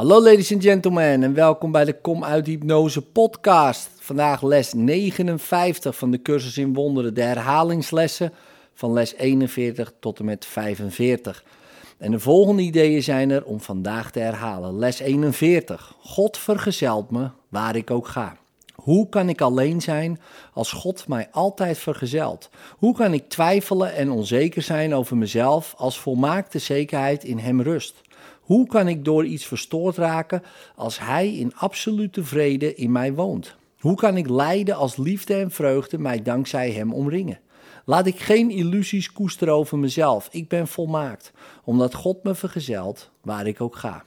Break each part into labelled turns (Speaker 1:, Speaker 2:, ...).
Speaker 1: Hallo ladies and gentlemen en welkom bij de Kom uit Hypnose podcast. Vandaag les 59 van de cursus in wonderen, de herhalingslessen van les 41 tot en met 45. En de volgende ideeën zijn er om vandaag te herhalen. Les 41. God vergezelt me waar ik ook ga. Hoe kan ik alleen zijn als God mij altijd vergezelt? Hoe kan ik twijfelen en onzeker zijn over mezelf als volmaakte zekerheid in Hem rust? Hoe kan ik door iets verstoord raken als Hij in absolute vrede in mij woont? Hoe kan ik lijden als liefde en vreugde mij dankzij Hem omringen? Laat ik geen illusies koesteren over mezelf. Ik ben volmaakt, omdat God me vergezelt waar ik ook ga.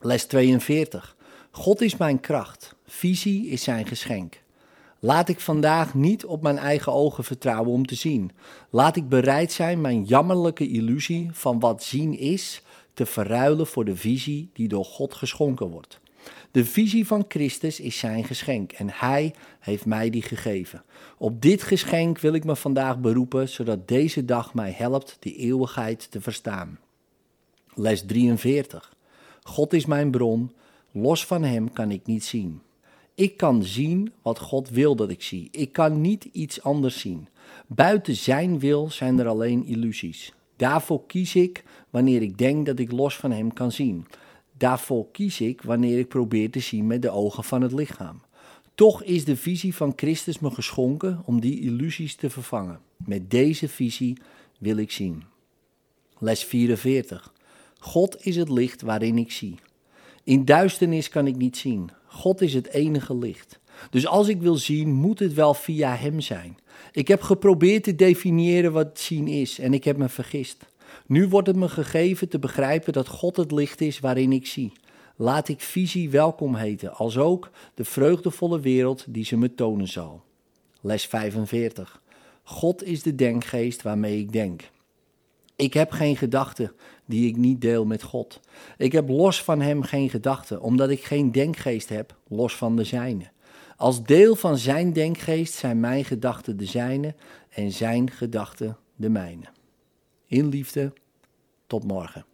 Speaker 1: Les 42. God is mijn kracht. Visie is zijn geschenk. Laat ik vandaag niet op mijn eigen ogen vertrouwen om te zien. Laat ik bereid zijn mijn jammerlijke illusie van wat zien is te verruilen voor de visie die door God geschonken wordt. De visie van Christus is zijn geschenk en hij heeft mij die gegeven. Op dit geschenk wil ik me vandaag beroepen, zodat deze dag mij helpt de eeuwigheid te verstaan. Les 43. God is mijn bron, los van hem kan ik niet zien. Ik kan zien wat God wil dat ik zie. Ik kan niet iets anders zien. Buiten zijn wil zijn er alleen illusies. Daarvoor kies ik wanneer ik denk dat ik los van Hem kan zien. Daarvoor kies ik wanneer ik probeer te zien met de ogen van het lichaam. Toch is de visie van Christus me geschonken om die illusies te vervangen. Met deze visie wil ik zien. Les 44. God is het licht waarin ik zie. In duisternis kan ik niet zien. God is het enige licht. Dus als ik wil zien, moet het wel via Hem zijn. Ik heb geprobeerd te definiëren wat zien is en ik heb me vergist. Nu wordt het me gegeven te begrijpen dat God het licht is waarin ik zie. Laat ik visie welkom heten, als ook de vreugdevolle wereld die ze me tonen zal. Les 45. God is de denkgeest waarmee ik denk. Ik heb geen gedachten die ik niet deel met God. Ik heb los van Hem geen gedachten, omdat ik geen denkgeest heb los van de zijne. Als deel van Zijn denkgeest zijn mijn gedachten de zijne en Zijn gedachten de mijne. In liefde, tot morgen.